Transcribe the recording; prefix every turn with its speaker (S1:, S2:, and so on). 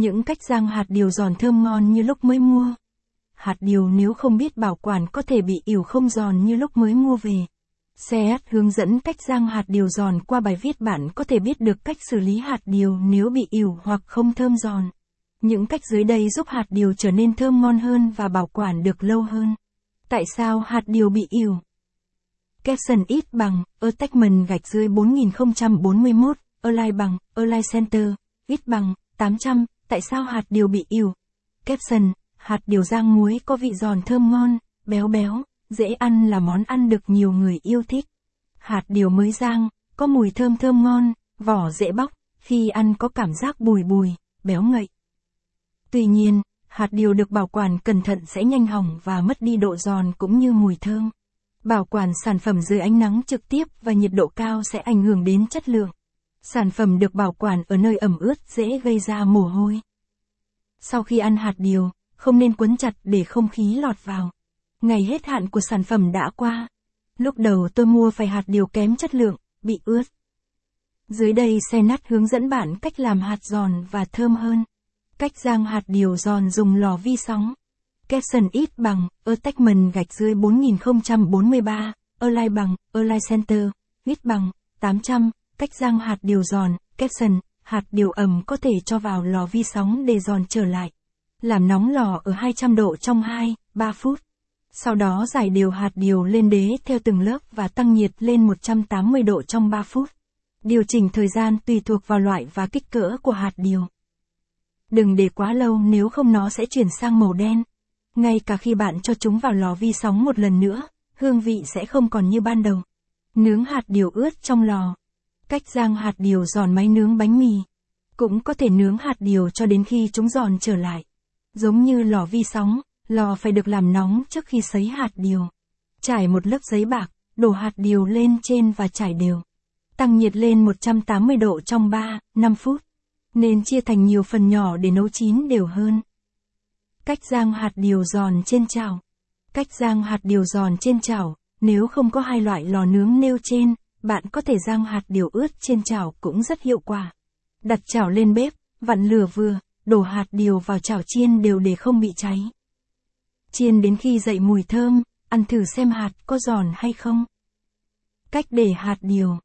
S1: Những cách rang hạt điều giòn thơm ngon như lúc mới mua. Hạt điều nếu không biết bảo quản có thể bị ỉu không giòn như lúc mới mua về. Xe hướng dẫn cách rang hạt điều giòn qua bài viết bạn có thể biết được cách xử lý hạt điều nếu bị ỉu hoặc không thơm giòn. Những cách dưới đây giúp hạt điều trở nên thơm ngon hơn và bảo quản được lâu hơn. Tại sao hạt điều bị ỉu? Capson ít bằng, attachment gạch dưới 4041, align bằng, align center, ít bằng, 800, tại sao hạt điều bị ỉu? Caption, hạt điều rang muối có vị giòn thơm ngon, béo béo, dễ ăn là món ăn được nhiều người yêu thích. Hạt điều mới rang, có mùi thơm thơm ngon, vỏ dễ bóc, khi ăn có cảm giác bùi bùi, béo ngậy. Tuy nhiên, hạt điều được bảo quản cẩn thận sẽ nhanh hỏng và mất đi độ giòn cũng như mùi thơm. Bảo quản sản phẩm dưới ánh nắng trực tiếp và nhiệt độ cao sẽ ảnh hưởng đến chất lượng. Sản phẩm được bảo quản ở nơi ẩm ướt dễ gây ra mồ hôi. Sau khi ăn hạt điều, không nên quấn chặt để không khí lọt vào. Ngày hết hạn của sản phẩm đã qua. Lúc đầu tôi mua phải hạt điều kém chất lượng, bị ướt. Dưới đây xe nát hướng dẫn bạn cách làm hạt giòn và thơm hơn. Cách rang hạt điều giòn dùng lò vi sóng. Capson ít bằng, attachment gạch dưới 4043, align bằng, align center, ít bằng, 800, cách rang hạt điều giòn, capson, hạt điều ẩm có thể cho vào lò vi sóng để giòn trở lại. Làm nóng lò ở 200 độ trong 2, 3 phút. Sau đó giải đều hạt điều lên đế theo từng lớp và tăng nhiệt lên 180 độ trong 3 phút. Điều chỉnh thời gian tùy thuộc vào loại và kích cỡ của hạt điều. Đừng để quá lâu nếu không nó sẽ chuyển sang màu đen. Ngay cả khi bạn cho chúng vào lò vi sóng một lần nữa, hương vị sẽ không còn như ban đầu. Nướng hạt điều ướt trong lò. Cách rang hạt điều giòn máy nướng bánh mì. Cũng có thể nướng hạt điều cho đến khi chúng giòn trở lại. Giống như lò vi sóng, lò phải được làm nóng trước khi sấy hạt điều. Trải một lớp giấy bạc, đổ hạt điều lên trên và trải đều. Tăng nhiệt lên 180 độ trong 3, 5 phút. Nên chia thành nhiều phần nhỏ để nấu chín đều hơn. Cách rang hạt điều giòn trên chảo. Cách rang hạt điều giòn trên chảo, nếu không có hai loại lò nướng nêu trên, bạn có thể rang hạt điều ướt trên chảo cũng rất hiệu quả. Đặt chảo lên bếp, vặn lửa vừa, đổ hạt điều vào chảo chiên đều để không bị cháy. Chiên đến khi dậy mùi thơm, ăn thử xem hạt có giòn hay không. Cách để hạt điều